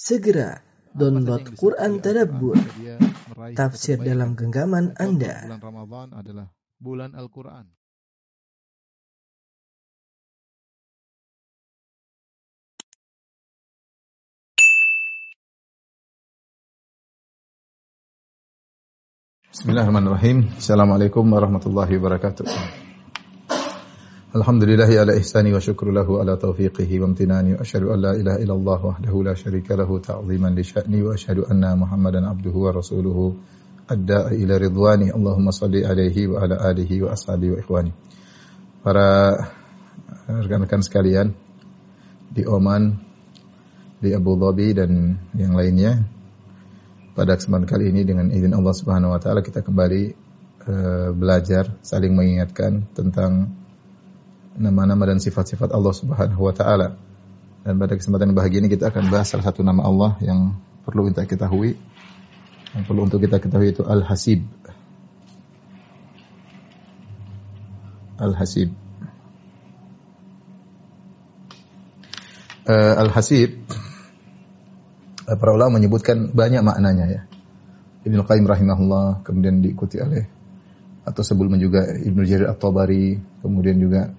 Segera download Quran Tadabbur, tafsir dalam genggaman Anda. Bulan Ramadan adalah bulan Al-Quran. Bismillahirrahmanirrahim. Assalamualaikum warahmatullahi wabarakatuh. Alhamdulillahi ala ihsani wa syukru lahu ala taufiqihi wa amtinani wa asyhadu an la ilaha illallah wahdahu la syarika lahu ta'ziman li sya'ni wa asyhadu anna Muhammadan abduhu wa rasuluhu adda'a ila ridwani. Allahumma salli alaihi wa ala alihi wa ashabihi wa ikhwani. Para rekan-rekan sekalian di Oman, di Abu Dhabi dan yang lainnya, pada kesempatan kali ini dengan izin Allah Subhanahu wa taala kita kembali uh, belajar saling mengingatkan tentang nama-nama dan sifat-sifat Allah Subhanahu wa taala. Dan pada kesempatan bahagia ini kita akan bahas salah satu nama Allah yang perlu kita ketahui. Yang perlu untuk kita ketahui itu Al-Hasib. Al-Hasib. Uh, Al-Hasib para ulama menyebutkan banyak maknanya ya. Ibnu Qayyim rahimahullah kemudian diikuti oleh atau sebelumnya juga Ibnu Jarir At-Tabari, kemudian juga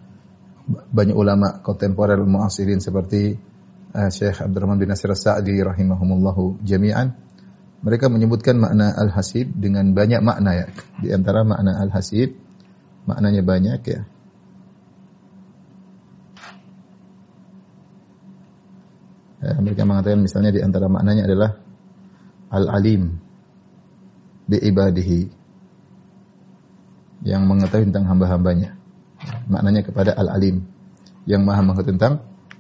banyak ulama kontemporer muasirin seperti uh, Syekh Abdurrahman bin Nasir As-Sa'di rahimahumullahu jami'an. Mereka menyebutkan makna al-hasib dengan banyak makna ya. Di antara makna al-hasib maknanya banyak ya. Ya, mereka mengatakan misalnya di antara maknanya adalah al-alim bi ibadihi yang mengetahui tentang hamba-hambanya. Maknanya kepada al-alim yang maha mengetahui tentang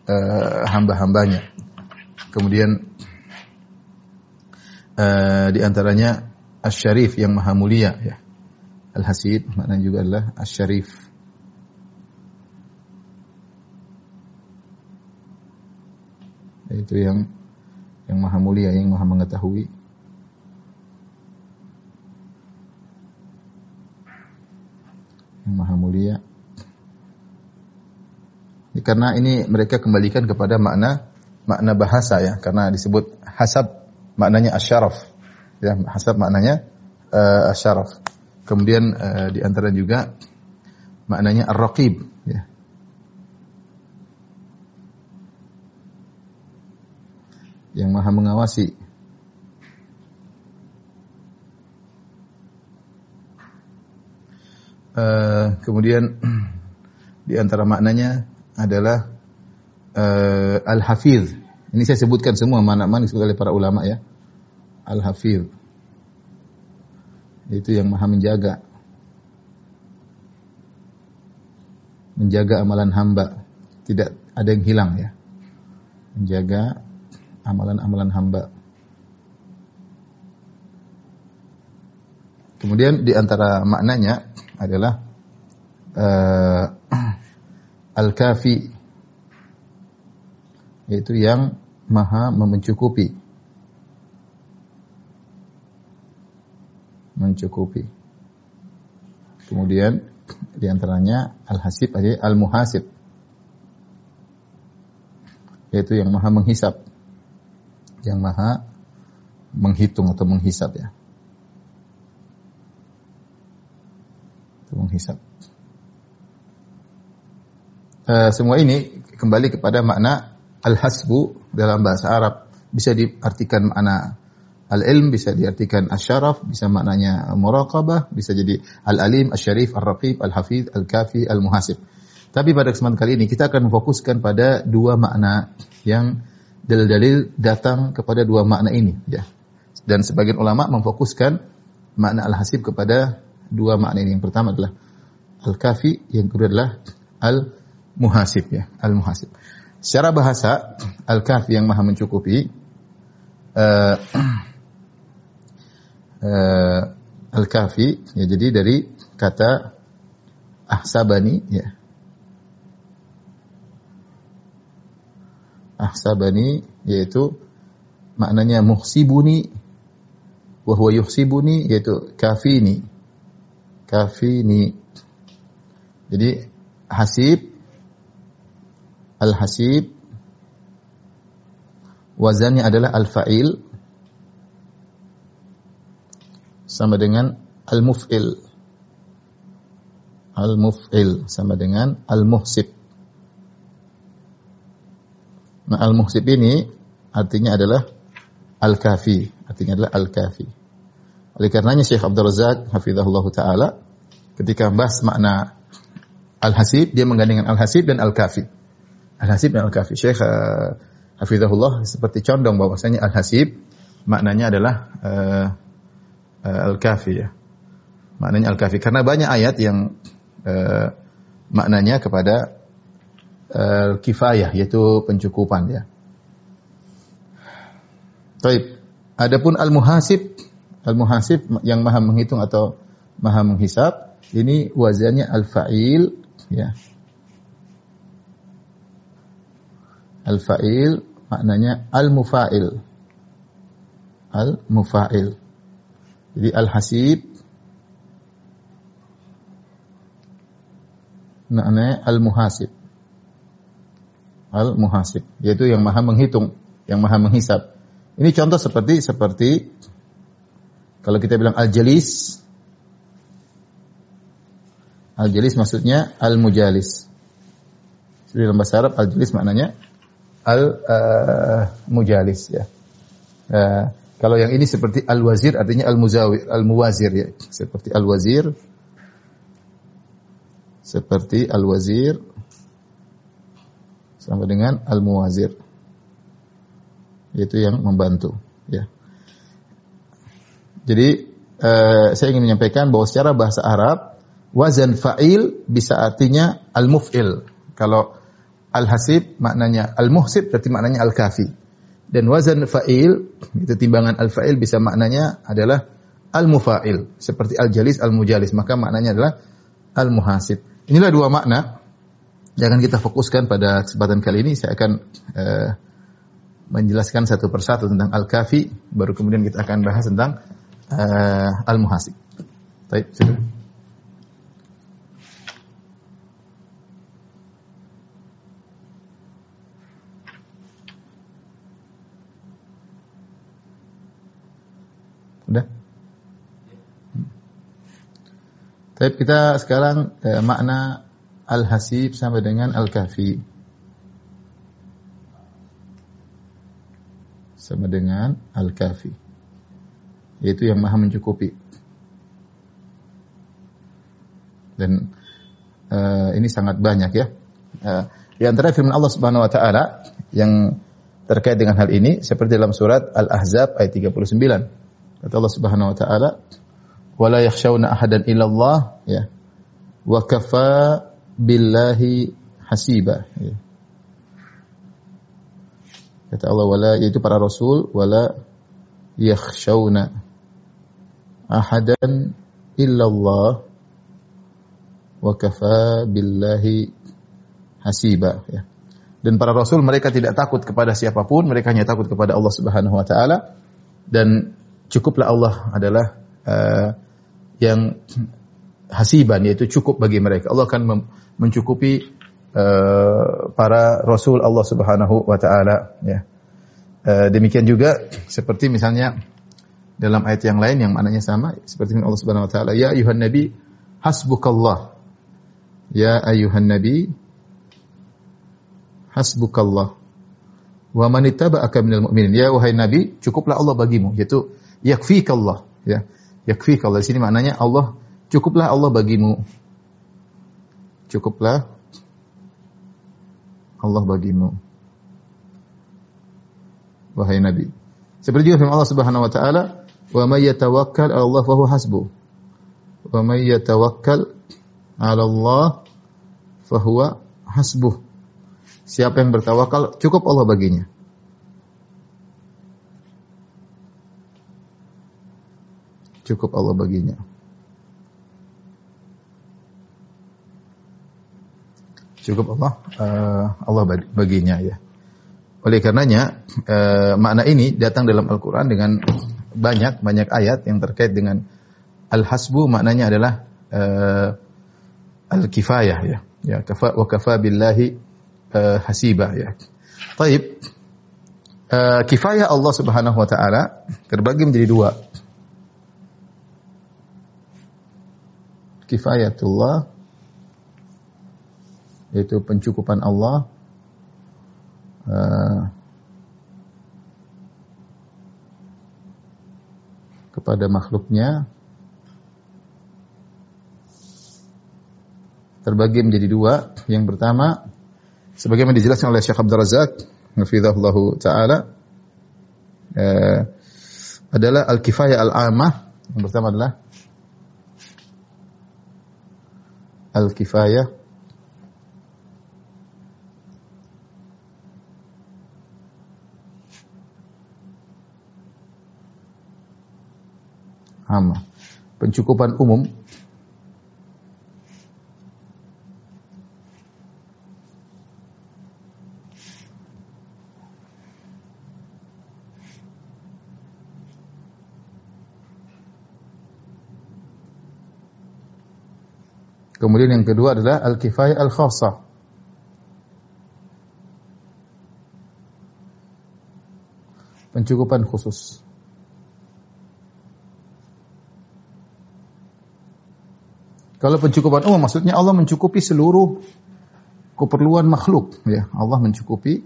uh, hamba-hambanya. Kemudian uh, di antaranya asy-syarif yang maha mulia ya. Al-hasib maknanya juga adalah asy-syarif itu yang yang maha mulia, yang maha mengetahui. Yang maha mulia. Karena ini mereka kembalikan kepada makna makna bahasa ya, karena disebut hasab maknanya asyaraf. Ya, hasab maknanya uh, asyaraf. Kemudian uh, di antara juga maknanya ar-raqib ya. yang maha mengawasi. Uh, kemudian di antara maknanya adalah uh, al-hafiz. Ini saya sebutkan semua mana-mana disebut oleh para ulama ya. Al-hafiz. Itu yang maha menjaga. Menjaga amalan hamba. Tidak ada yang hilang ya. Menjaga amalan-amalan hamba. Kemudian di antara maknanya adalah uh, al-kafi yaitu yang maha mencukupi. Mencukupi. Kemudian di antaranya al-hasib al-muhasib yaitu yang maha menghisap yang maha menghitung atau menghisap ya. Menghisap. Uh, semua ini kembali kepada makna al-hasbu dalam bahasa Arab. Bisa diartikan makna al-ilm, bisa diartikan asyaraf, bisa maknanya muraqabah, bisa jadi al-alim, al-syarif, al-raqib, al-hafiz, al-kafi, al-muhasib. Tapi pada kesempatan kali ini kita akan memfokuskan pada dua makna yang dalil-dalil datang kepada dua makna ini ya. Dan sebagian ulama memfokuskan makna al-hasib kepada dua makna ini. Yang pertama adalah al-kafi, yang kedua adalah al-muhasib ya, al-muhasib. Secara bahasa al-kafi yang maha mencukupi uh, uh, al-kafi ya jadi dari kata ahsabani ya. Ahsabani yaitu maknanya muhsibuni wa huwa yuhsibuni yaitu kafini kafini jadi hasib al hasib wazannya adalah al-fa'il sama dengan al-muf'il. Al-muf'il sama dengan al-muhsib. Nah, al-muhsib ini artinya adalah al-kafi, artinya adalah al-kafi. Oleh karenanya Syekh Abdul Razak hafizahullah taala ketika membahas makna al-hasib dia menggandingkan al-hasib dan al-kafi. Al-hasib dan al-kafi. Syekh uh, hafizahullah seperti condong bahwasanya al-hasib maknanya adalah uh, al-kafi ya. Maknanya al-kafi karena banyak ayat yang uh, maknanya kepada uh, kifayah yaitu pencukupan ya. Baik. Adapun al-muhasib, al-muhasib yang maha menghitung atau maha menghisab, ini wazannya al-fa'il ya. Al-fa'il maknanya al-mufa'il. Al-mufa'il. Jadi al-hasib maknanya al-muhasib. Al-muhasib, yaitu yang maha menghitung, yang maha menghisab. Ini contoh seperti seperti kalau kita bilang al-jalis Al-jalis maksudnya al-mujalis. Jadi dalam bahasa Arab al-jalis maknanya al-mujalis uh, ya. Uh, kalau yang ini seperti al-wazir artinya al-muzawir, al-muwazir ya. Seperti al-wazir seperti al-wazir sama dengan al-muwazir yaitu yang membantu ya. Jadi uh, saya ingin menyampaikan bahwa secara bahasa Arab wazan fa'il bisa artinya al-muf'il. Kalau al-hasib maknanya al-muhsib berarti maknanya al-kafi. Dan wazan fa'il itu timbangan al-fa'il bisa maknanya adalah al-mufa'il seperti al-jalis al-mujalis maka maknanya adalah al-muhasib. Inilah dua makna yang akan kita fokuskan pada kesempatan kali ini saya akan uh, menjelaskan satu persatu tentang al-kafi baru kemudian kita akan bahas tentang uh, al-muhasib. Baik, sudah. Udah? Tapi kita sekarang eh, makna al-hasib sama dengan al-kafi. Sama dengan al-kafi. Yaitu yang maha mencukupi. Dan uh, ini sangat banyak ya. Uh, di antara firman Allah Subhanahu wa taala yang terkait dengan hal ini seperti dalam surat Al-Ahzab ayat 39. Kata Allah Subhanahu wa taala, "Wala yakhshawna ahadan illallah" ya. Wa kafa billahi hasiba. Ya. Kata Allah wala yaitu para rasul wala yakhshawna ahadan illallah wa kafa billahi hasiba ya. Dan para rasul mereka tidak takut kepada siapa pun, mereka hanya takut kepada Allah Subhanahu wa taala dan cukuplah Allah adalah uh, yang hasiban yaitu cukup bagi mereka. Allah akan mencukupi uh, para rasul Allah Subhanahu wa taala ya. Uh, demikian juga seperti misalnya dalam ayat yang lain yang maknanya sama seperti Allah Subhanahu wa taala ya ayuhan nabi hasbukallah ya ayuhan nabi hasbukallah wa man ittaba'aka minal mu'minin ya wahai nabi cukuplah Allah bagimu yaitu yakfikallah ya. Yakfikallah di sini maknanya Allah cukuplah Allah bagimu. Cukuplah Allah bagimu. Wahai nabi. Seperti juga firman Allah Subhanahu wa taala wa may yatawakkal 'ala Allah fa huwa hasbuh wa may yatawakkal 'ala Allah fa huwa siapa yang bertawakal cukup Allah baginya cukup Allah baginya. Cukup Allah uh, Allah baginya ya. Oleh karenanya uh, makna ini datang dalam Al-Qur'an dengan banyak banyak ayat yang terkait dengan al-hasbu maknanya adalah uh, al-kifayah ya. Ya kafa wa kafa billahi uh, hasiba ya. Taib uh, kifayah Allah Subhanahu wa taala terbagi menjadi dua. Kifayatullah yaitu pencukupan Allah uh, kepada makhluknya terbagi menjadi dua. Yang pertama, sebagaimana dijelaskan oleh Syekh Abdul Razak, hafizahullah taala, eh, adalah al-kifayah al-amah. Yang pertama adalah al-kifayah amah. Pencukupan umum Kemudian yang kedua adalah al-kifayah al-khassah. Pencukupan khusus. Kalau pencukupan umum maksudnya Allah mencukupi seluruh keperluan makhluk ya. Allah mencukupi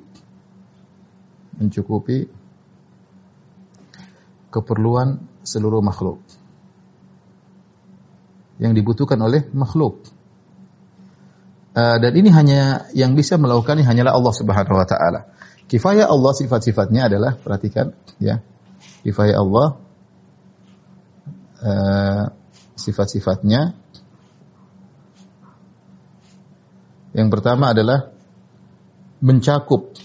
mencukupi keperluan seluruh makhluk yang dibutuhkan oleh makhluk. Uh, dan ini hanya yang bisa melakukannya hanyalah Allah Subhanahu wa taala. Kifayah Allah sifat-sifatnya adalah perhatikan ya. Kifayah Allah uh, sifat-sifatnya yang pertama adalah mencakup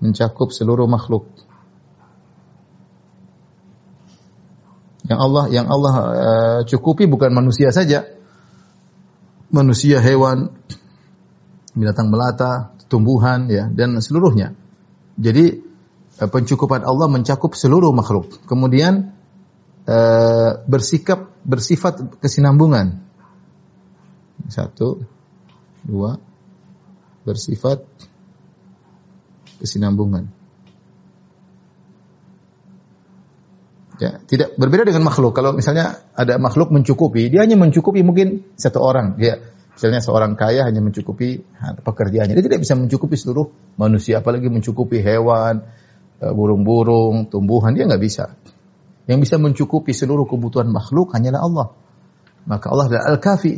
mencakup seluruh makhluk. Yang Allah yang Allah uh, cukupi bukan manusia saja. Manusia, hewan, binatang melata, tumbuhan ya dan seluruhnya. Jadi uh, pencukupan Allah mencakup seluruh makhluk. Kemudian uh, bersikap bersifat kesinambungan. Satu, dua, bersifat kesinambungan. Ya, tidak berbeda dengan makhluk. Kalau misalnya ada makhluk mencukupi, dia hanya mencukupi mungkin satu orang. Dia misalnya seorang kaya hanya mencukupi pekerjaannya. Dia tidak bisa mencukupi seluruh manusia, apalagi mencukupi hewan, e, burung-burung, tumbuhan, dia nggak bisa. Yang bisa mencukupi seluruh kebutuhan makhluk hanyalah Allah. Maka Allah adalah Al-Kafi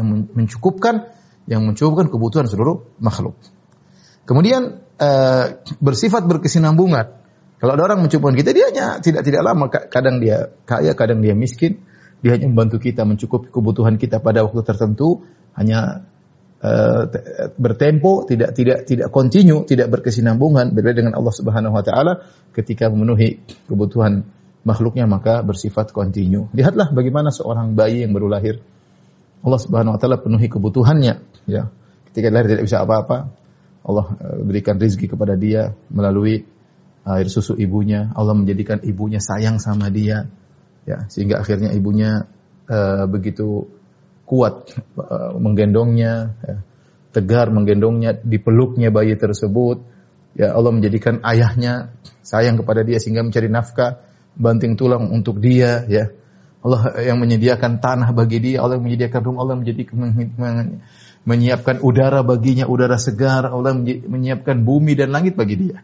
yang mencukupkan yang mencukupkan kebutuhan seluruh makhluk. Kemudian uh, bersifat berkesinambungan. Kalau ada orang mencukupi kita, dia hanya tidak tidak lama. Kadang dia kaya, kadang dia miskin. Dia hanya membantu kita mencukupi kebutuhan kita pada waktu tertentu. Hanya uh, bertempo, tidak tidak tidak kontinu, tidak berkesinambungan. Berbeda dengan Allah Subhanahu Wa Taala ketika memenuhi kebutuhan makhluknya maka bersifat kontinu. Lihatlah bagaimana seorang bayi yang baru lahir. Allah Subhanahu Wa Taala penuhi kebutuhannya. Ya, ketika lahir tidak bisa apa-apa. Allah eh, berikan rizki kepada dia melalui air susu ibunya, Allah menjadikan ibunya sayang sama dia, ya sehingga akhirnya ibunya uh, begitu kuat uh, menggendongnya, ya, tegar menggendongnya, dipeluknya bayi tersebut, ya Allah menjadikan ayahnya sayang kepada dia sehingga mencari nafkah, banting tulang untuk dia, ya. Allah yang menyediakan tanah bagi dia, Allah yang menyediakan rumah, Allah menjadikan menyiapkan udara baginya, udara segar, Allah menyiapkan bumi dan langit bagi dia.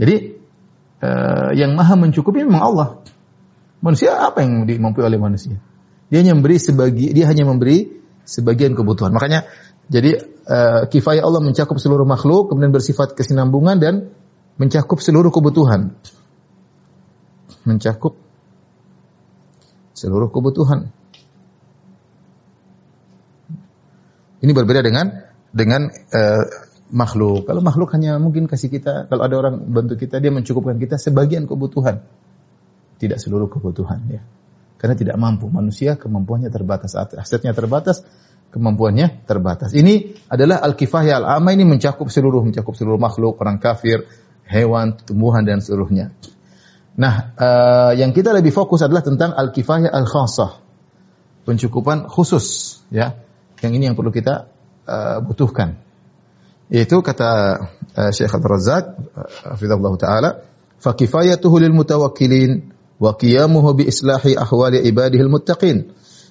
Jadi uh, yang maha mencukupi memang Allah. Manusia apa yang dimampu oleh manusia? Dia hanya memberi sebagi, dia hanya memberi sebagian kebutuhan. Makanya jadi uh, kifayah Allah mencakup seluruh makhluk, kemudian bersifat kesinambungan dan mencakup seluruh kebutuhan. Mencakup seluruh kebutuhan. Ini berbeda dengan dengan uh, makhluk. Kalau makhluk hanya mungkin kasih kita, kalau ada orang bantu kita, dia mencukupkan kita sebagian kebutuhan. Tidak seluruh kebutuhan ya. Karena tidak mampu. Manusia kemampuannya terbatas. Asetnya terbatas, kemampuannya terbatas. Ini adalah al-kifayah al-amma ini mencakup seluruh, mencakup seluruh makhluk, orang kafir, hewan, tumbuhan dan seluruhnya. Nah, uh, yang kita lebih fokus adalah tentang al-kifayah al-khassah. Pencukupan khusus ya. Yang ini yang perlu kita uh, butuhkan Yaitu kata uh, Syekh Abdul Razak hafizahullah taala, fa kifayatuhu lil mutawakkilin wa qiyamuhu bi islahi ahwali ibadihil muttaqin.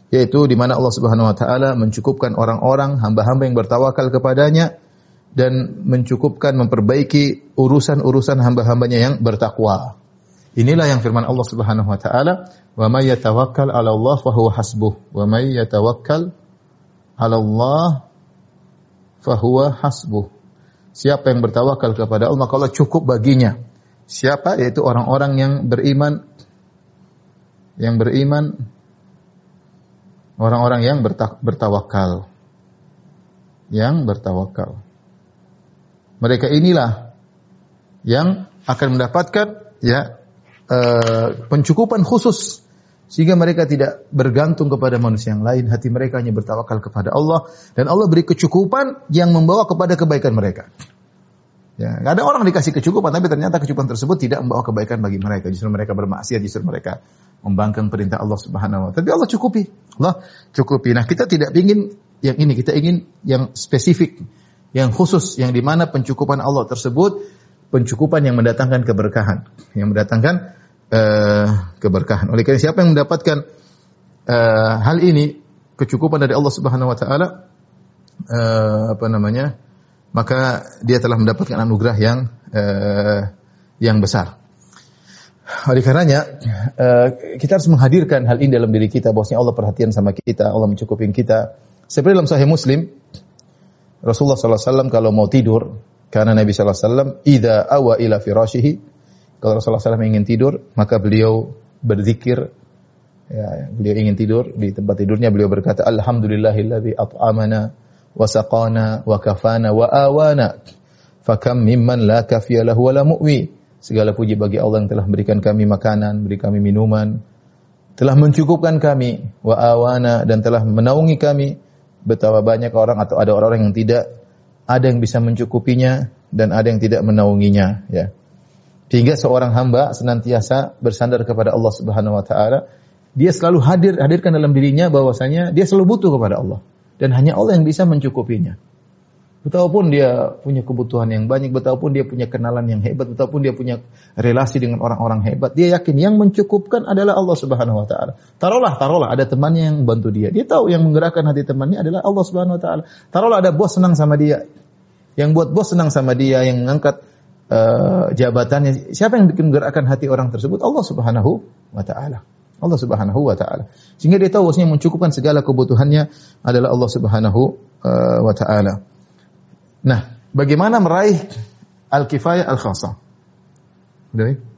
Yaitu di mana Allah Subhanahu wa taala mencukupkan orang-orang hamba-hamba yang bertawakal kepadanya dan mencukupkan memperbaiki urusan-urusan hamba-hambanya yang bertakwa. Inilah yang firman Allah Subhanahu wa taala, "Wa may 'ala Allah fa hasbuh, wa may 'ala Allah fahuwa hasbuh. Siapa yang bertawakal kepada Allah, maka Allah cukup baginya. Siapa? Yaitu orang-orang yang beriman yang beriman orang-orang yang bertawakal. Yang bertawakal. Mereka inilah yang akan mendapatkan ya uh, pencukupan khusus sehingga mereka tidak bergantung kepada manusia yang lain, hati mereka hanya bertawakal kepada Allah dan Allah beri kecukupan yang membawa kepada kebaikan mereka. Ya, ada orang dikasih kecukupan tapi ternyata kecukupan tersebut tidak membawa kebaikan bagi mereka, justru mereka bermaksiat, justru mereka membangkang perintah Allah Subhanahu wa taala. Tapi Allah cukupi. Allah cukupi. Nah, kita tidak ingin yang ini, kita ingin yang spesifik, yang khusus yang di mana pencukupan Allah tersebut pencukupan yang mendatangkan keberkahan, yang mendatangkan uh, keberkahan. Oleh karena siapa yang mendapatkan uh, hal ini kecukupan dari Allah Subhanahu wa taala uh, apa namanya? maka dia telah mendapatkan anugerah yang uh, yang besar. Oleh karenanya kita harus menghadirkan hal ini dalam diri kita bahwasanya Allah perhatian sama kita, Allah mencukupi kita. Seperti dalam Sahih Muslim Rasulullah SAW kalau mau tidur karena Nabi SAW ida awa ila firashihi kalau Rasulullah SAW ingin tidur, maka beliau berzikir. Ya, beliau ingin tidur di tempat tidurnya beliau berkata Alhamdulillahilladzi at'amana wa saqana wa kafana wa awana. Fakam mimman la kafiya lahu wa la mu'wi. Segala puji bagi Allah yang telah memberikan kami makanan beri kami minuman. Telah mencukupkan kami wa awana dan telah menaungi kami. Betapa banyak orang atau ada orang-orang yang tidak ada yang bisa mencukupinya dan ada yang tidak menaunginya ya sehingga seorang hamba senantiasa bersandar kepada Allah Subhanahu wa taala. Dia selalu hadir hadirkan dalam dirinya bahwasanya dia selalu butuh kepada Allah dan hanya Allah yang bisa mencukupinya. Betapapun dia punya kebutuhan yang banyak, betapapun dia punya kenalan yang hebat, betapapun dia punya relasi dengan orang-orang hebat, dia yakin yang mencukupkan adalah Allah Subhanahu wa taala. Taruhlah, taruhlah ada temannya yang bantu dia. Dia tahu yang menggerakkan hati temannya adalah Allah Subhanahu wa taala. Taruhlah ada bos senang sama dia. Yang buat bos senang sama dia, yang mengangkat uh, jabatannya. Siapa yang bikin menggerakkan hati orang tersebut? Allah Subhanahu wa taala. Allah Subhanahu wa taala. Sehingga dia tahu bahwasanya mencukupkan segala kebutuhannya adalah Allah Subhanahu uh, wa taala. Nah, bagaimana meraih al-kifayah al-khassah? Udah,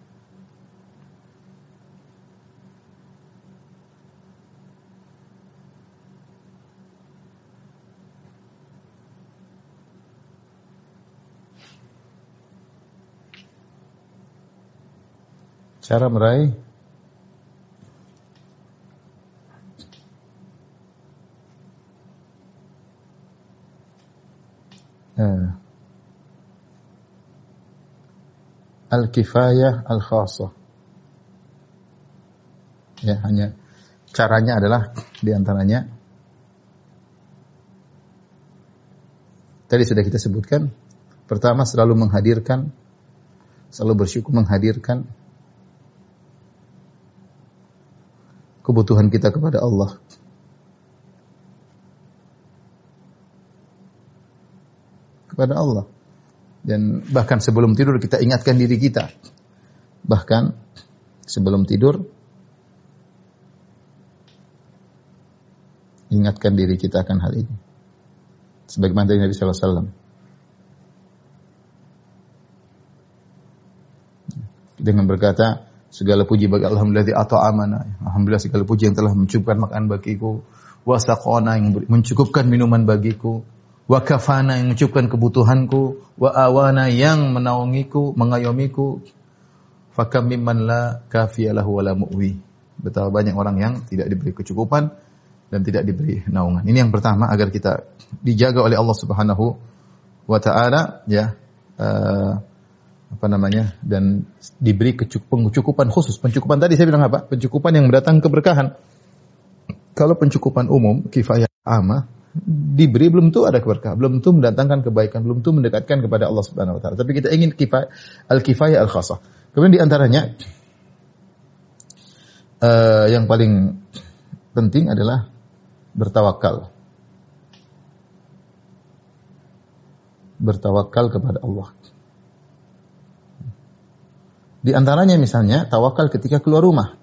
Cara meraih? Eh, al-kifayah al-khasah. Ya, hanya caranya adalah di antaranya. Tadi sudah kita sebutkan pertama selalu menghadirkan selalu bersyukur menghadirkan kebutuhan kita kepada Allah. Kepada Allah. Dan bahkan sebelum tidur kita ingatkan diri kita. Bahkan sebelum tidur ingatkan diri kita akan hal ini. Sebagaimana dari Nabi sallallahu. Dengan berkata, Segala puji bagi Alhamdulillah atau amana. Alhamdulillah segala puji yang telah mencukupkan makanan bagiku. Wasaqona yang mencukupkan minuman bagiku. Wa kafana yang mencukupkan kebutuhanku. Wa awana yang menaungiku, mengayomiku. Fakam mimman la kafiyalahu wala mu'wi. Betapa banyak orang yang tidak diberi kecukupan dan tidak diberi naungan. Ini yang pertama agar kita dijaga oleh Allah Subhanahu wa taala ya. Uh, apa namanya dan diberi pencukupan khusus. Pencukupan tadi saya bilang apa? Pencukupan yang mendatang keberkahan. Kalau pencukupan umum kifayah ama diberi belum tentu ada keberkahan, belum tentu mendatangkan kebaikan, belum tentu mendekatkan kepada Allah Subhanahu wa taala. Tapi kita ingin kifayah al-kifayah al-khassah. Kemudian di antaranya uh, yang paling penting adalah bertawakal. Bertawakal kepada Allah. Di antaranya misalnya tawakal ketika keluar rumah.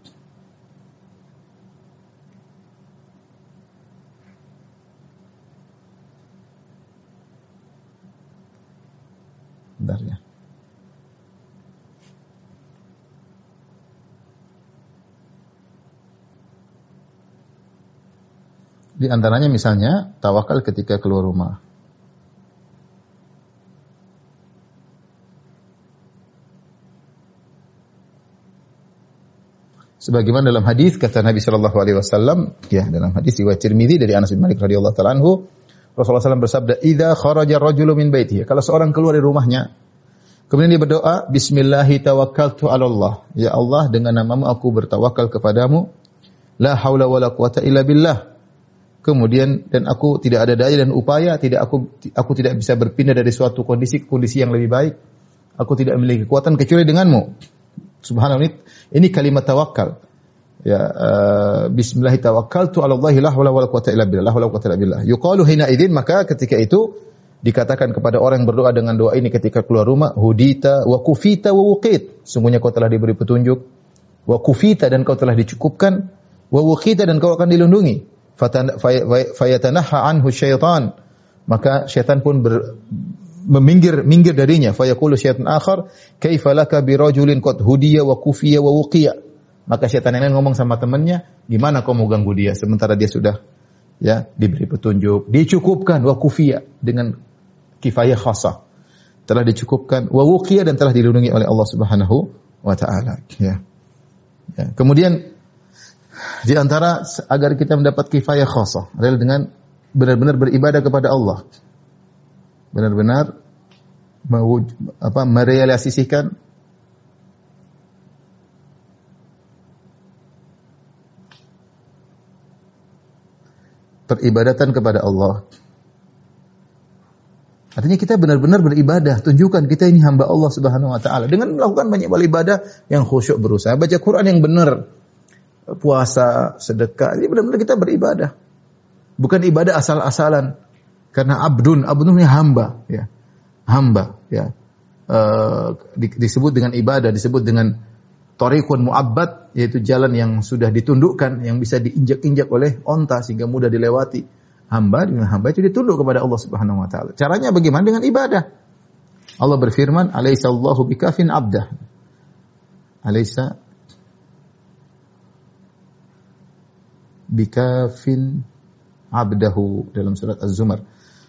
Bentar ya. Di antaranya misalnya tawakal ketika keluar rumah. Sebagaimana dalam hadis kata Nabi Shallallahu Alaihi Wasallam, ya dalam hadis riwayat Tirmidzi dari Anas bin Malik radhiyallahu taala anhu, Rasulullah SAW bersabda, "Idza kharaja rajulu min baitihi." Kalau seorang keluar dari rumahnya, kemudian dia berdoa, "Bismillahi tawakkaltu Allah." Ya Allah, dengan namamu aku bertawakal kepadamu. La haula wala quwata illa billah. Kemudian dan aku tidak ada daya dan upaya, tidak aku aku tidak bisa berpindah dari suatu kondisi ke kondisi yang lebih baik. Aku tidak memiliki kekuatan kecuali denganmu. Subhanallah ini kalimat tawakal. Ya uh, bismillah tawakkaltu ala Allah la haula wala quwata illa billah. La. Yuqalu hina idzin maka ketika itu dikatakan kepada orang yang berdoa dengan doa ini ketika keluar rumah, hudita wa kufita wa wuqit. Sungguhnya kau telah diberi petunjuk. Wa kufita dan kau telah dicukupkan. Wa wuqita dan kau akan dilindungi fayatanaha anhu syaitan maka syaitan pun ber, meminggir minggir darinya. Fayaqulu syaitan akhar kaifa laka bi rajulin qad hudiya wa kufiya wa wuqiya? Maka syaitan yang lain ngomong sama temannya gimana kau mau ganggu dia sementara dia sudah ya diberi petunjuk? Dicukupkan wa kufiya dengan kifayah khasa telah dicukupkan wa wuqiya dan telah dilindungi oleh Allah Subhanahu wa taala ya. Ya kemudian di antara agar kita mendapat kifayah khasah adalah dengan benar-benar beribadah kepada Allah. Benar-benar apa merealisasikan peribadatan kepada Allah. Artinya kita benar-benar beribadah, tunjukkan kita ini hamba Allah Subhanahu wa taala dengan melakukan banyak ibadah yang khusyuk berusaha baca Quran yang benar, puasa, sedekah. Ini benar-benar kita beribadah. Bukan ibadah asal-asalan. Karena abdun, abdun ini hamba, ya. Hamba, ya. Uh, disebut dengan ibadah, disebut dengan tariqun mu'abbad, yaitu jalan yang sudah ditundukkan, yang bisa diinjak-injak oleh onta sehingga mudah dilewati. Hamba dengan hamba itu ditunduk kepada Allah Subhanahu wa taala. Caranya bagaimana? Dengan ibadah. Allah berfirman, "Alaisa Allahu bikafin abdah." Alaisa bikafin abdahu dalam surat Az-Zumar.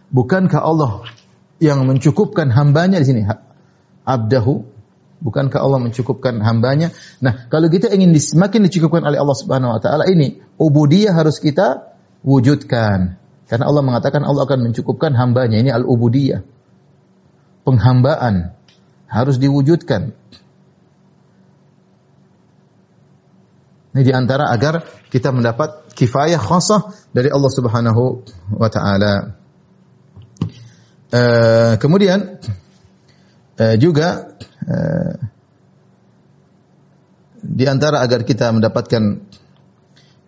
Bukankah Allah yang mencukupkan hambanya di sini? Abdahu. Bukankah Allah mencukupkan hambanya? Nah, kalau kita ingin semakin dicukupkan oleh Allah Subhanahu wa taala ini, ubudiyah harus kita wujudkan. Karena Allah mengatakan Allah akan mencukupkan hambanya. Ini al-ubudiyah. Penghambaan harus diwujudkan. Ini di antara agar kita mendapat kifayah khasah dari Allah Subhanahu wa taala. Uh, kemudian uh, juga uh, di antara agar kita mendapatkan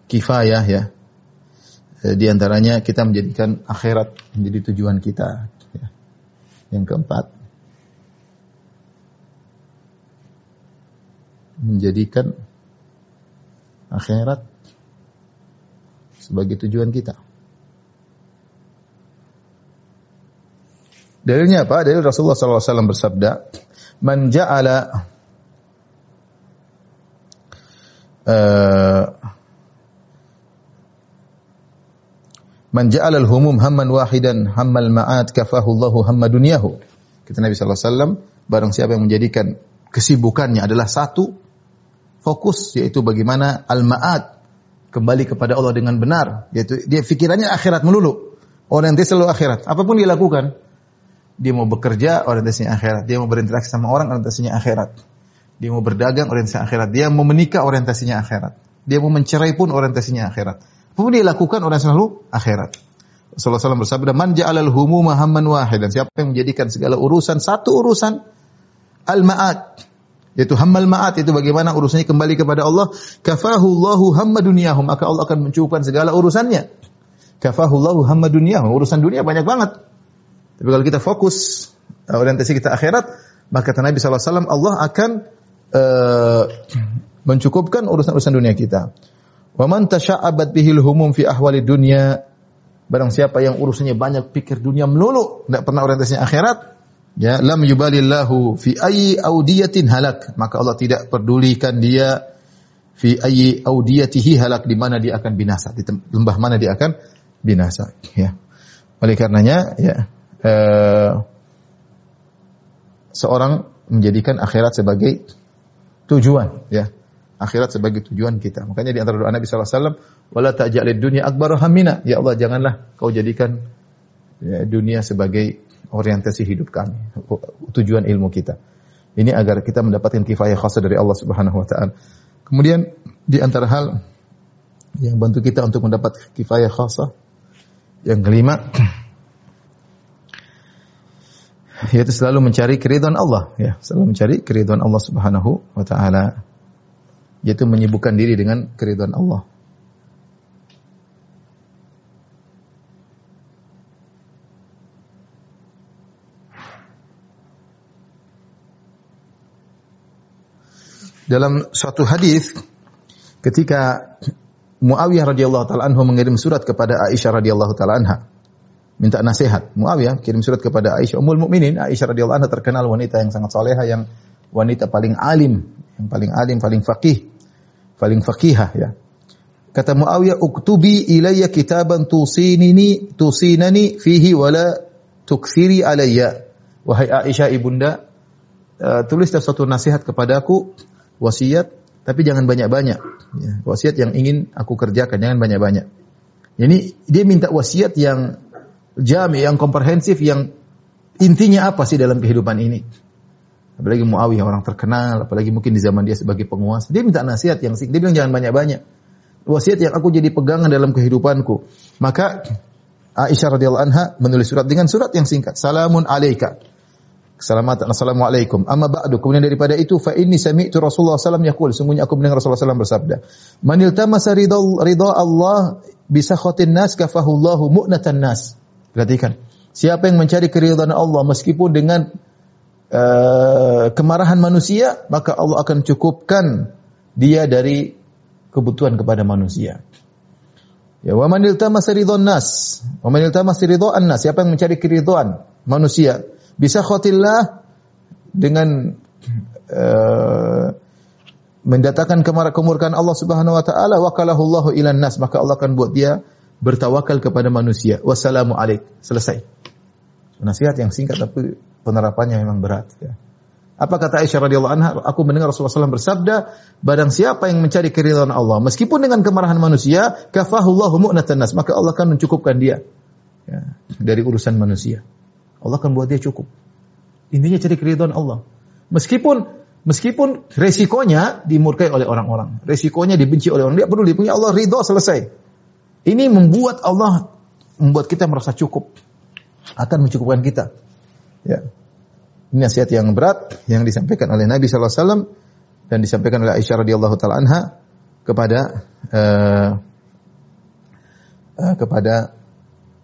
kifayah ya uh, di antaranya kita menjadikan akhirat menjadi tujuan kita ya. yang keempat menjadikan akhirat sebagai tujuan kita. Dalilnya apa? Dalil Rasulullah SAW bersabda, "Man ja'ala uh, Man ja'ala al-humum hamman wahidan hammal ma'at kafahu Allahu hamma dunyahu. Kata Nabi sallallahu alaihi wasallam, barang siapa yang menjadikan kesibukannya adalah satu, fokus yaitu bagaimana al-ma'at kembali kepada Allah dengan benar yaitu dia pikirannya akhirat melulu orientasi selalu akhirat apa pun dia lakukan dia mau bekerja orientasinya akhirat dia mau berinteraksi sama orang orientasinya akhirat dia mau berdagang orientasinya akhirat dia mau menikah orientasinya akhirat dia mau mencerai pun orientasinya akhirat apa pun dia lakukan orang selalu akhirat alaihi wasallam bersabda, "Man ja'alal humuma hamman wahidan." Siapa yang menjadikan segala urusan satu urusan al-ma'at yaitu hammal ma'at itu bagaimana urusannya kembali kepada Allah, kafahu Allahu hamma maka Allah akan mencukupkan segala urusannya. Kafahu Allahu hamma urusan dunia banyak banget. Tapi kalau kita fokus orientasi kita akhirat, maka kata Nabi SAW, Allah akan uh, mencukupkan urusan-urusan dunia kita. Wa man tasha'abat bihil humum fi ahwali dunya Barang siapa yang urusannya banyak pikir dunia melulu, tidak pernah orientasinya akhirat, ya lam yubalillahu fi ayyi audiyatin halak, maka Allah tidak pedulikan dia fi ayyi audiyatihi halak di mana dia akan binasa, di lembah mana dia akan binasa, ya. Oleh karenanya, ya eh, seorang menjadikan akhirat sebagai tujuan, ya akhirat sebagai tujuan kita. Makanya di antara doa Nabi SAW, wala ta'jalid dunia akbar hamina. Ya Allah, janganlah kau jadikan ya, dunia sebagai orientasi hidup kami, tujuan ilmu kita. Ini agar kita mendapatkan kifayah khasa dari Allah Subhanahu wa taala. Kemudian di antara hal yang bantu kita untuk mendapat kifayah khasa yang kelima yaitu selalu mencari keridhaan Allah ya, selalu mencari keridhaan Allah Subhanahu wa taala yaitu menyibukkan diri dengan keridhaan Allah. Dalam suatu hadis ketika Muawiyah radhiyallahu taala anhu mengirim surat kepada Aisyah radhiyallahu taala anha minta nasihat. Muawiyah kirim surat kepada Aisyah Ummul Mukminin. Aisyah radhiyallahu anha terkenal wanita yang sangat soleha yang wanita paling alim, yang paling alim, paling faqih paling fakihah ya. Kata Muawiyah, "Uktubi ilayya kitaban tusinini tusinani fihi wala tukthiri alayya." Wahai Aisyah ibunda, uh, tulis satu nasihat kepadaku, wasiat, tapi jangan banyak-banyak. Ya, wasiat yang ingin aku kerjakan, jangan banyak-banyak. Jadi dia minta wasiat yang jami, yang komprehensif, yang intinya apa sih dalam kehidupan ini? apalagi Muawiyah orang terkenal, apalagi mungkin di zaman dia sebagai penguasa. Dia minta nasihat yang singkat. Dia bilang jangan banyak-banyak. Wasiat yang aku jadi pegangan dalam kehidupanku. Maka Aisyah radhiyallahu anha menulis surat dengan surat yang singkat. Salamun alaika. Selamat assalamualaikum. Amma ba'du. Kemudian daripada itu fa inni sami'tu Rasulullah sallallahu yaqul. Sungguhnya aku mendengar Rasulullah sallallahu bersabda. Man iltamasa ridha Allah bi sakhatin nas kafahu Allahu mu'natan nas. Perhatikan. Siapa yang mencari keridhaan Allah meskipun dengan uh, kemarahan manusia, maka Allah akan cukupkan dia dari kebutuhan kepada manusia. Ya, wa man iltamasa ridwan nas, wa man iltamasa ridwan nas, siapa yang mencari keridhaan manusia, bisa khotillah dengan uh, mendatangkan kemarahan kemurkaan Allah Subhanahu wa taala Allahu ilan nas maka Allah akan buat dia bertawakal kepada manusia. Wassalamu alaik. Selesai. Nasihat yang singkat tapi penerapannya memang berat. Ya. Apa kata Aisyah radhiyallahu anha? Aku mendengar Rasulullah SAW bersabda, barang siapa yang mencari keridhaan Allah, meskipun dengan kemarahan manusia, kafahullahu mu'natan nas, maka Allah akan mencukupkan dia ya, dari urusan manusia. Allah akan buat dia cukup. Intinya cari keridhaan Allah. Meskipun meskipun resikonya dimurkai oleh orang-orang, resikonya dibenci oleh orang, dia perlu punya Allah ridho selesai. Ini membuat Allah membuat kita merasa cukup akan mencukupkan kita. Ya. Ini nasihat yang berat yang disampaikan oleh Nabi sallallahu alaihi wasallam dan disampaikan oleh Aisyah radhiyallahu taala anha kepada uh, uh, kepada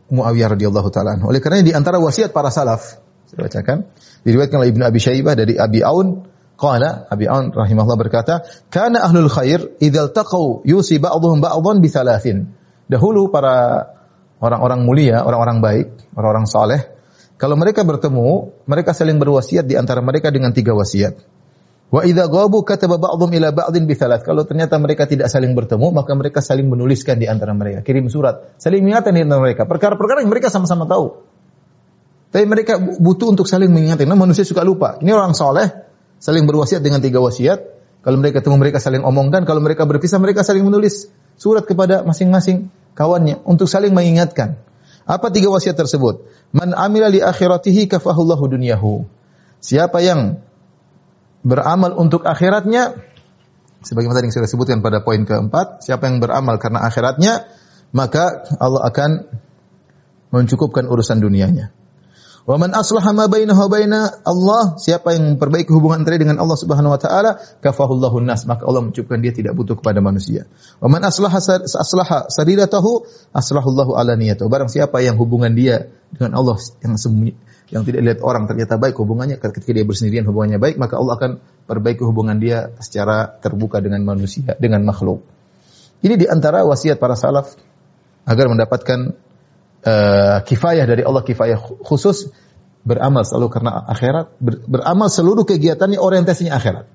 Muawiyah radhiyallahu taala anhu. Oleh karena di antara wasiat para salaf, saya bacakan, diriwayatkan oleh Ibnu Abi Syaibah dari Abi Aun Qala Abi Aun rahimahullah berkata, "Kana ahlul khair idzal taqau yusi ba'dhum ba'dhan bi thalathin." Dahulu para orang-orang mulia, orang-orang baik, orang-orang saleh kalau mereka bertemu, mereka saling berwasiat di antara mereka dengan tiga wasiat. Wa idza ghabu kataba ba'dhum ila ba'dhin bi Kalau ternyata mereka tidak saling bertemu, maka mereka saling menuliskan di antara mereka, kirim surat, saling mengingatkan di antara mereka. Perkara-perkara yang mereka sama-sama tahu. Tapi mereka butuh untuk saling mengingatkan. Nah, manusia suka lupa. Ini orang soleh, saling berwasiat dengan tiga wasiat. Kalau mereka ketemu mereka saling omongkan, kalau mereka berpisah mereka saling menulis surat kepada masing-masing kawannya untuk saling mengingatkan. Apa tiga wasiat tersebut? Man amila li akhiratihi kafahullahu dunyahu. Siapa yang beramal untuk akhiratnya, sebagaimana tadi yang saya sebutkan pada poin keempat, siapa yang beramal karena akhiratnya, maka Allah akan mencukupkan urusan dunianya. Wa man aslaha ma bainahu baina Allah, siapa yang memperbaiki hubungan antara dengan Allah Subhanahu wa taala, kafahullahu nas, maka Allah mencukupkan dia tidak butuh kepada manusia. Wa man aslaha aslaha sariratahu, aslahullahu ala niyatahu. Barang siapa yang hubungan dia dengan Allah yang sembunyi, yang tidak lihat orang ternyata baik hubungannya ketika dia bersendirian hubungannya baik, maka Allah akan perbaiki hubungan dia secara terbuka dengan manusia, dengan makhluk. Ini di antara wasiat para salaf agar mendapatkan uh, kifayah dari Allah kifayah khusus beramal selalu karena akhirat ber, beramal seluruh kegiatannya orientasinya akhirat.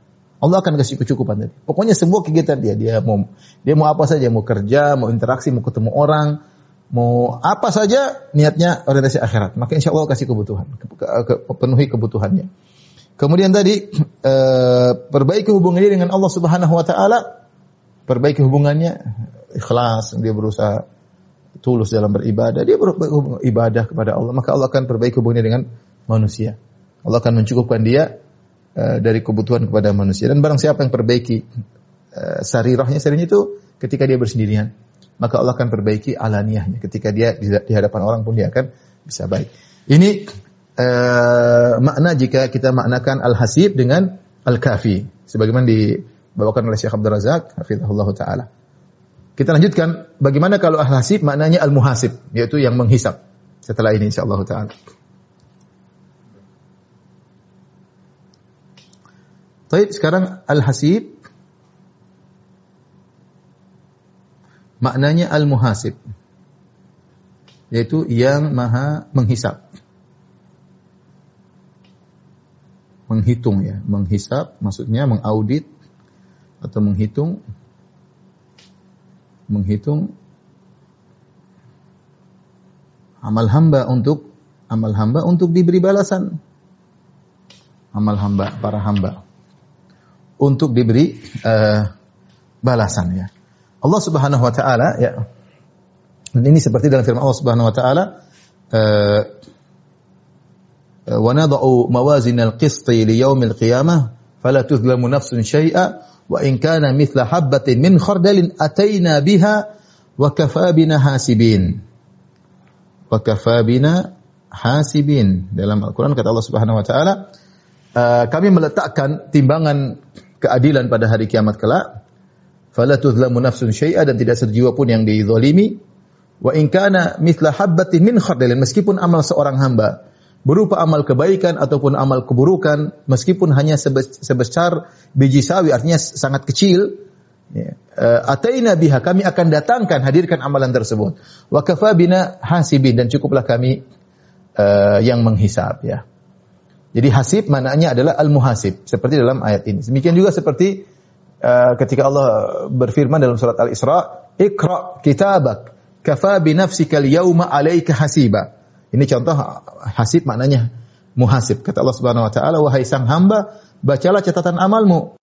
Allah akan kasih kecukupan tadi. Pokoknya semua kegiatan dia dia mau dia mau apa saja mau kerja mau interaksi mau ketemu orang mau apa saja niatnya orientasi akhirat. Maka insya Allah kasih kebutuhan ke, ke, penuhi kebutuhannya. Kemudian tadi uh, perbaiki hubungannya dengan Allah Subhanahu Wa Taala. Perbaiki hubungannya ikhlas dia berusaha tulus dalam beribadah, dia beribadah kepada Allah, maka Allah akan perbaiki hubungannya dengan manusia. Allah akan mencukupkan dia uh, dari kebutuhan kepada manusia. Dan barang siapa yang perbaiki uh, sarirahnya, sarirahnya itu ketika dia bersendirian, maka Allah akan perbaiki alaniyahnya. Ketika dia di, di hadapan orang pun dia akan bisa baik. Ini uh, makna jika kita maknakan al-hasib dengan al-kafi. Sebagaimana dibawakan oleh Syekh Abdul Razak, hafizahullah ta'ala. Kita lanjutkan bagaimana kalau al-hasib maknanya al-muhasib yaitu yang menghisap. Setelah ini insyaallah taala. Baik, sekarang al-hasib maknanya al-muhasib yaitu yang maha menghisap. Menghitung ya, menghisap maksudnya mengaudit atau menghitung menghitung amal hamba untuk amal hamba untuk diberi balasan. Amal hamba para hamba untuk diberi uh, balasan ya. Allah Subhanahu wa taala ya. Dan ini seperti dalam firman Allah Subhanahu wa taala uh, wa nad'u mawazin al-qist li yawm al-qiyamah fala tuzlamu nafsun syai'a wa in kana mithla habbatin min khardalin ataina biha wa kafa bina hasibin. Wa kafa bina hasibin. Dalam Al-Qur'an kata Allah Subhanahu wa taala uh, kami meletakkan timbangan keadilan pada hari kiamat kelak. Fala tuzlamu nafsun syai'a dan tidak sejiwa pun yang dizalimi. Wa in kana mithla habbatin min khardalin. Meskipun amal seorang hamba berupa amal kebaikan ataupun amal keburukan meskipun hanya sebesar biji sawi artinya sangat kecil ya, uh, ataina biha kami akan datangkan hadirkan amalan tersebut. Wa kafa bina hasibin dan cukuplah kami uh, yang menghisap ya. Jadi hasib maknanya adalah al muhasib seperti dalam ayat ini. Demikian juga seperti uh, ketika Allah berfirman dalam surat al Isra ikra kitabak kafa bi nafsika al hasiba ini contoh hasib maknanya muhasib. Kata Allah Subhanahu wa taala, wahai sang hamba, bacalah catatan amalmu.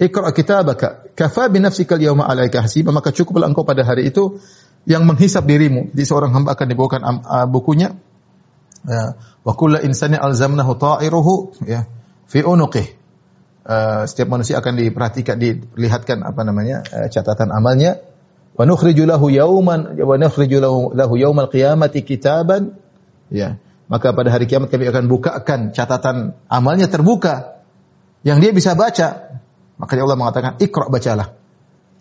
Iqra kitabaka, kafa bi nafsika al-yawma 'alaika hasiba, maka cukuplah engkau pada hari itu yang menghisap dirimu. Di seorang hamba akan dibawakan uh, bukunya. Ya. Wa kullu insani alzamnahu ta'iruhu ya fi unuqih. Uh, setiap manusia akan diperhatikan dilihatkan apa namanya uh, catatan amalnya wa nukhriju lahu yauman wa nukhriju lahu, lahu yaumal qiyamati kitaban. Ya. Maka pada hari kiamat kami akan bukakan catatan amalnya terbuka yang dia bisa baca. Maka Allah mengatakan ikra bacalah.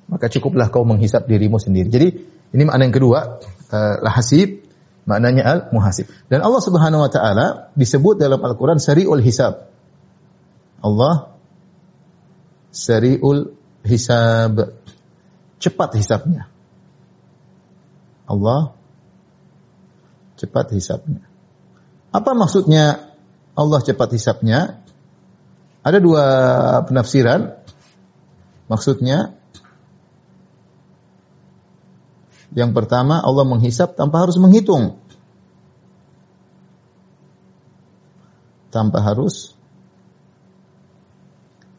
Maka cukuplah kau menghisap dirimu sendiri. Jadi ini makna yang kedua uh, lahasib maknanya al muhasib. Dan Allah Subhanahu wa taala disebut dalam Al-Qur'an sariul hisab. Allah sariul hisab cepat hisapnya. Allah cepat hisapnya. Apa maksudnya Allah cepat hisapnya? Ada dua penafsiran. Maksudnya yang pertama Allah menghisap tanpa harus menghitung. Tanpa harus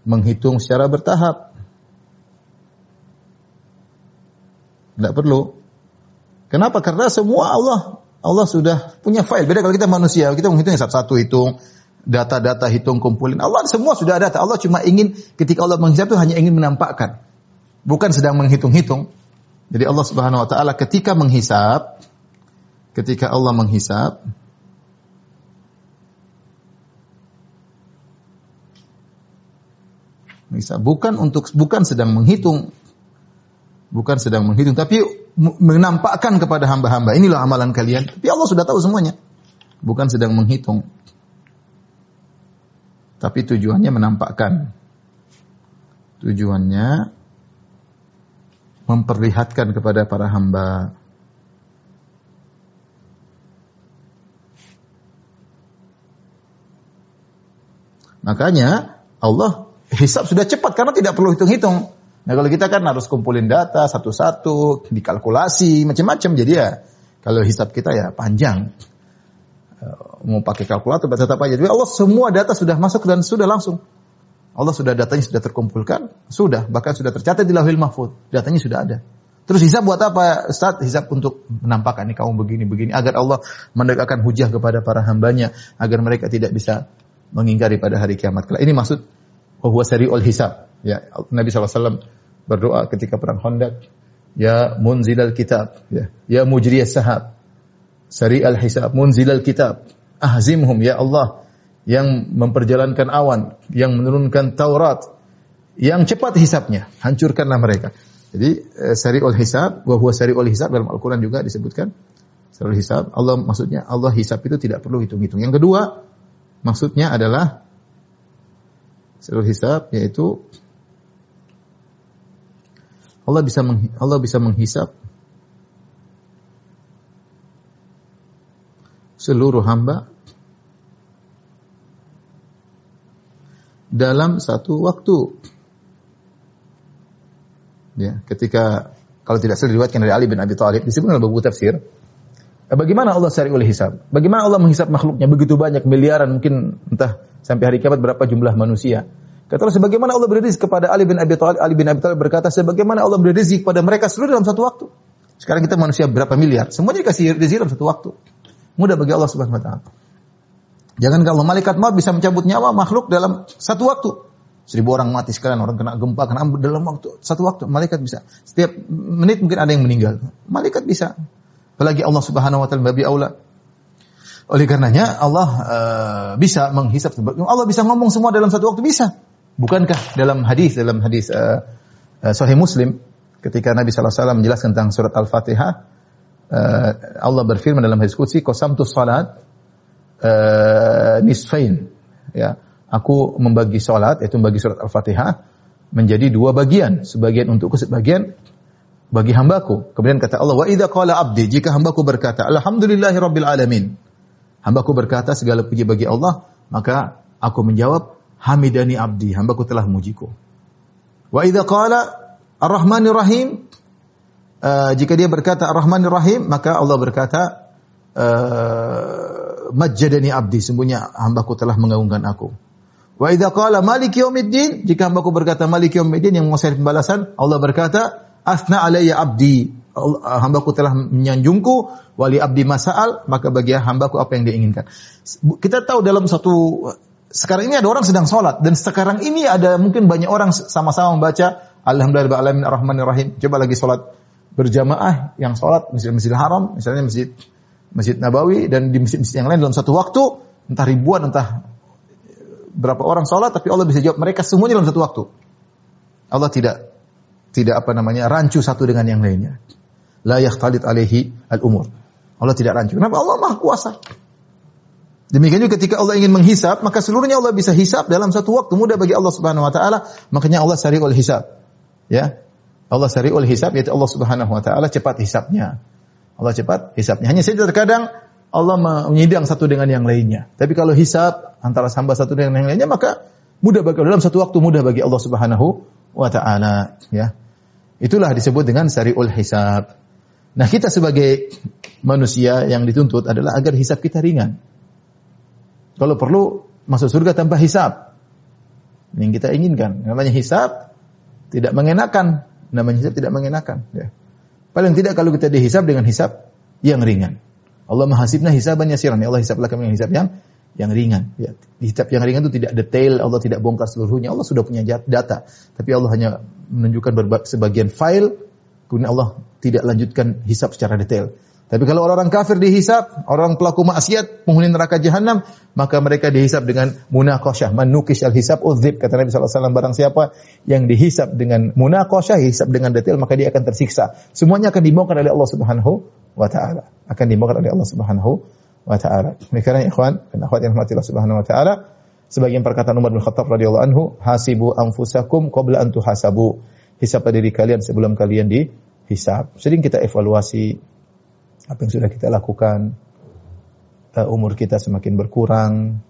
menghitung secara bertahap. Tidak perlu. Kenapa? Karena semua Allah Allah sudah punya file. Beda kalau kita manusia, kita menghitung satu-satu hitung, data-data hitung kumpulin. Allah semua sudah ada. Allah cuma ingin ketika Allah menghisap itu hanya ingin menampakkan. Bukan sedang menghitung-hitung. Jadi Allah Subhanahu wa taala ketika menghisap ketika Allah menghisap Bisa bukan untuk bukan sedang menghitung bukan sedang menghitung tapi menampakkan kepada hamba-hamba. Inilah amalan kalian. Tapi Allah sudah tahu semuanya. Bukan sedang menghitung. Tapi tujuannya menampakkan. Tujuannya memperlihatkan kepada para hamba. Makanya Allah hisab sudah cepat karena tidak perlu hitung-hitung. Nah kalau kita kan harus kumpulin data satu-satu, dikalkulasi, macam-macam. Jadi ya kalau hisab kita ya panjang. Eh, mau pakai kalkulator tetap aja. Jadi Allah semua data sudah masuk dan sudah langsung. Allah sudah datanya sudah terkumpulkan, sudah bahkan sudah tercatat di Lauhil Mahfud. Datanya sudah ada. Terus hisab buat apa? Ustaz, hisab untuk menampakkan ini kamu begini-begini agar Allah mendekatkan hujah kepada para hambanya agar mereka tidak bisa mengingkari pada hari kiamat kelak. Ini maksud bahwa sari'ul hisab. Ya, Nabi SAW berdoa ketika perang Khandaq, ya munzilal kitab, ya, ya mujriyas sahab, sari'al hisab, munzilal kitab, ahzimhum ya Allah yang memperjalankan awan, yang menurunkan Taurat, yang cepat hisabnya, hancurkanlah mereka. Jadi eh, sari'ul hisab, wa huwa sari'ul hisab dalam Al-Qur'an juga disebutkan sari'ul hisab. Allah maksudnya Allah hisab itu tidak perlu hitung-hitung. Yang kedua, maksudnya adalah sari'ul hisab yaitu Allah bisa meng, Allah bisa menghisap seluruh hamba dalam satu waktu. Ya, ketika kalau tidak salah diriwayatkan dari Ali bin Abi Thalib disebut dalam buku tafsir. Eh, bagaimana Allah oleh hisab? Bagaimana Allah menghisap makhluknya begitu banyak miliaran mungkin entah sampai hari kiamat berapa jumlah manusia? Kata sebagaimana Allah beri rezeki kepada Ali bin Abi Thalib, Ali bin Abi Thalib berkata sebagaimana Allah beri rezeki kepada mereka seluruh dalam satu waktu. Sekarang kita manusia berapa miliar? Semuanya dikasih rezeki dalam satu waktu. Mudah bagi Allah Subhanahu wa taala. Jangan kalau malaikat maut bisa mencabut nyawa makhluk dalam satu waktu. Seribu orang mati sekalian, orang kena gempa, kena dalam waktu satu waktu. Malaikat bisa. Setiap menit mungkin ada yang meninggal. Malaikat bisa. Apalagi Allah Subhanahu Wa Taala babi aula. Oleh karenanya Allah uh, bisa menghisap. Allah bisa ngomong semua dalam satu waktu bisa. Bukankah dalam hadis dalam hadis uh, uh, Sahih Muslim ketika Nabi SAW menjelaskan tentang surat Al-Fatihah, uh, Allah berfirman dalam hadis qudsi, "Qasamtu salat uh, nisfain. Ya aku membagi salat yaitu membagi surat Al-Fatihah menjadi dua bagian sebagian untukku sebagian bagi hambaku. Kemudian kata Allah wa idza qala abdi jika hambaku berkata alhamdulillahi rabbil alamin hambaku berkata segala puji bagi Allah maka aku menjawab hamidani abdi hambaku telah memujiku wa idza qala arrahmanir rahim uh, jika dia berkata arrahmanir rahim maka Allah berkata uh, majjadani abdi sembunyi hambaku telah mengagungkan aku. Wa idza qala maliki yaumiddin jika hambaku berkata maliki yaumiddin yang menguasai pembalasan Allah berkata asna alayya abdi hambaku telah menyanjungku wali abdi masal maka bagi hambaku apa yang dia inginkan. Kita tahu dalam satu sekarang ini ada orang sedang sholat dan sekarang ini ada mungkin banyak orang sama-sama membaca Alhamdulillah alamin rahim. Coba lagi sholat berjamaah yang sholat masjid-masjid haram misalnya masjid Masjid Nabawi dan di masjid-masjid yang lain dalam satu waktu entah ribuan entah berapa orang sholat tapi Allah bisa jawab mereka semuanya dalam satu waktu. Allah tidak tidak apa namanya rancu satu dengan yang lainnya. La yakhtalid alaihi al-umur. Allah tidak rancu. Kenapa? Allah Maha Kuasa. Demikian juga ketika Allah ingin menghisap, maka seluruhnya Allah bisa hisap dalam satu waktu mudah bagi Allah Subhanahu wa taala, makanya Allah syari'ul hisap. Ya. Allah syari'ul hisap yaitu Allah Subhanahu wa taala cepat hisapnya. Allah cepat hisapnya. Hanya saja terkadang Allah menyidang satu dengan yang lainnya. Tapi kalau hisap antara hamba satu dengan yang lainnya maka mudah bagi dalam satu waktu mudah bagi Allah Subhanahu wa taala ya. Itulah disebut dengan syari'ul hisab. Nah, kita sebagai manusia yang dituntut adalah agar hisap kita ringan. Kalau perlu masuk surga tanpa hisap. Yang kita inginkan. Namanya hisap tidak mengenakan. Namanya hisap tidak mengenakan. Ya. Paling tidak kalau kita dihisab dengan hisab yang ringan. Allah menghasibnya hisaban yasiran. Ya Allah hisablah kami dengan hisab yang yang ringan. Ya, hisab yang ringan itu tidak detail, Allah tidak bongkar seluruhnya. Allah sudah punya data, tapi Allah hanya menunjukkan sebagian file, kemudian Allah tidak lanjutkan hisab secara detail. Tapi kalau orang kafir dihisap, orang pelaku maksiat, penghuni neraka jahanam, maka mereka dihisap dengan munaqasyah, manukis al-hisab udzib kata Nabi SAW barang siapa yang dihisap dengan munaqasyah, hisap dengan detail maka dia akan tersiksa. Semuanya akan dibongkar oleh Allah Subhanahu wa taala. Akan dibongkar oleh Allah Subhanahu wa taala. Demikian ikhwan dan akhwat yang Subhanahu wa taala, sebagian perkataan Umar bin Khattab radhiyallahu anhu, hasibu anfusakum qabla an tuhasabu. Hisaplah diri kalian sebelum kalian dihisap. Sering kita evaluasi apa yang sudah kita lakukan, uh, umur kita semakin berkurang,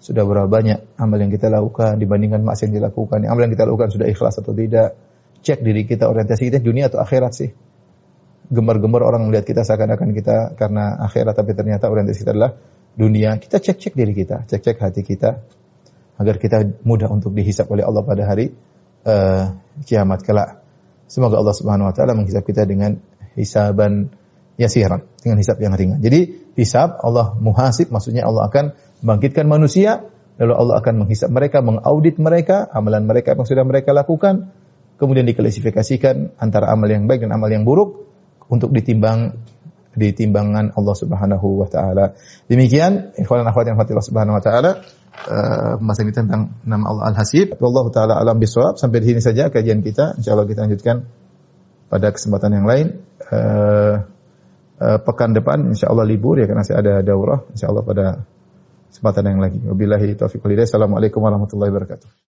sudah berapa banyak amal yang kita lakukan dibandingkan maksiat yang dilakukan. Amal yang kita lakukan sudah ikhlas atau tidak. Cek diri kita, orientasi kita dunia atau akhirat sih. Gemar-gemar orang melihat kita seakan-akan kita karena akhirat tapi ternyata orientasi kita adalah dunia. Kita cek-cek diri kita, cek-cek hati kita agar kita mudah untuk dihisap oleh Allah pada hari uh, kiamat kelak. Semoga Allah Subhanahu wa taala menghisap kita dengan hisaban yasiran dengan hisab yang ringan. Jadi hisab Allah muhasib maksudnya Allah akan bangkitkan manusia lalu Allah akan menghisap mereka, mengaudit mereka, amalan mereka yang sudah mereka lakukan, kemudian diklasifikasikan antara amal yang baik dan amal yang buruk untuk ditimbang di timbangan Allah Subhanahu wa taala. Demikian ikhwan akhwat yang Allah Subhanahu wa taala uh, ini tentang nama Allah Al-Hasib. Allah taala alam bisawab. Sampai di sini saja kajian kita. Insyaallah kita lanjutkan pada kesempatan yang lain. Uh, uh, pekan depan insya Allah libur ya karena saya ada daurah insya Allah pada kesempatan yang lagi. Wabillahi taufiq walhidayah. Assalamualaikum warahmatullahi wabarakatuh.